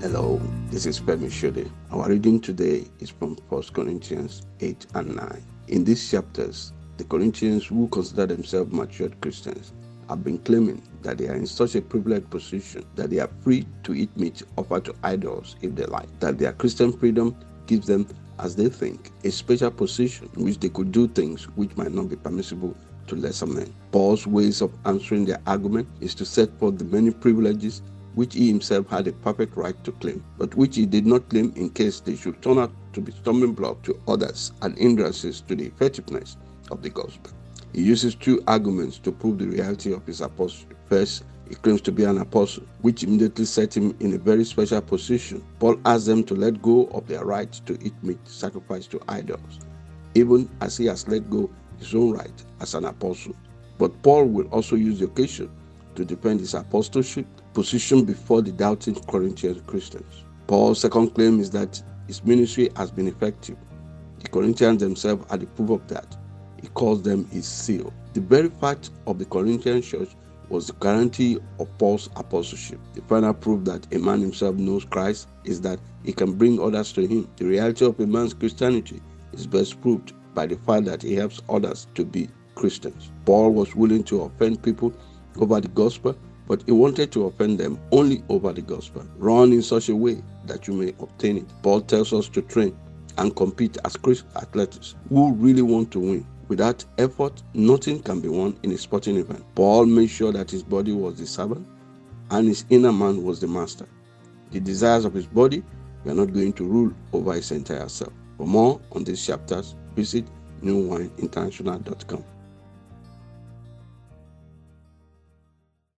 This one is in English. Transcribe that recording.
Hello, this is Femi Shode. Our reading today is from 1 Corinthians 8 and 9. In these chapters, the Corinthians who consider themselves matured Christians have been claiming that they are in such a privileged position that they are free to eat meat offered to idols if they like, that their Christian freedom gives them, as they think, a special position in which they could do things which might not be permissible to lesser men. Paul's ways of answering their argument is to set forth the many privileges which he himself had a perfect right to claim, but which he did not claim in case they should turn out to be stumbling block to others and hindrances to the effectiveness of the gospel. He uses two arguments to prove the reality of his apostleship. First, he claims to be an apostle, which immediately set him in a very special position. Paul asks them to let go of their right to eat meat sacrificed to idols, even as he has let go his own right as an apostle. But Paul will also use the occasion to defend his apostleship position before the doubting Corinthian Christians. Paul's second claim is that his ministry has been effective. The Corinthians themselves are the proof of that. He calls them his seal. The very fact of the Corinthian church was the guarantee of Paul's apostleship. The final proof that a man himself knows Christ is that he can bring others to him. The reality of a man's Christianity is best proved by the fact that he helps others to be Christians. Paul was willing to offend people over the gospel, but he wanted to offend them only over the gospel. Run in such a way that you may obtain it. Paul tells us to train and compete as Christian athletes who really want to win. Without effort, nothing can be won in a sporting event. Paul made sure that his body was the servant and his inner man was the master. The desires of his body were not going to rule over his entire self. For more on these chapters, visit newwineinternational.com.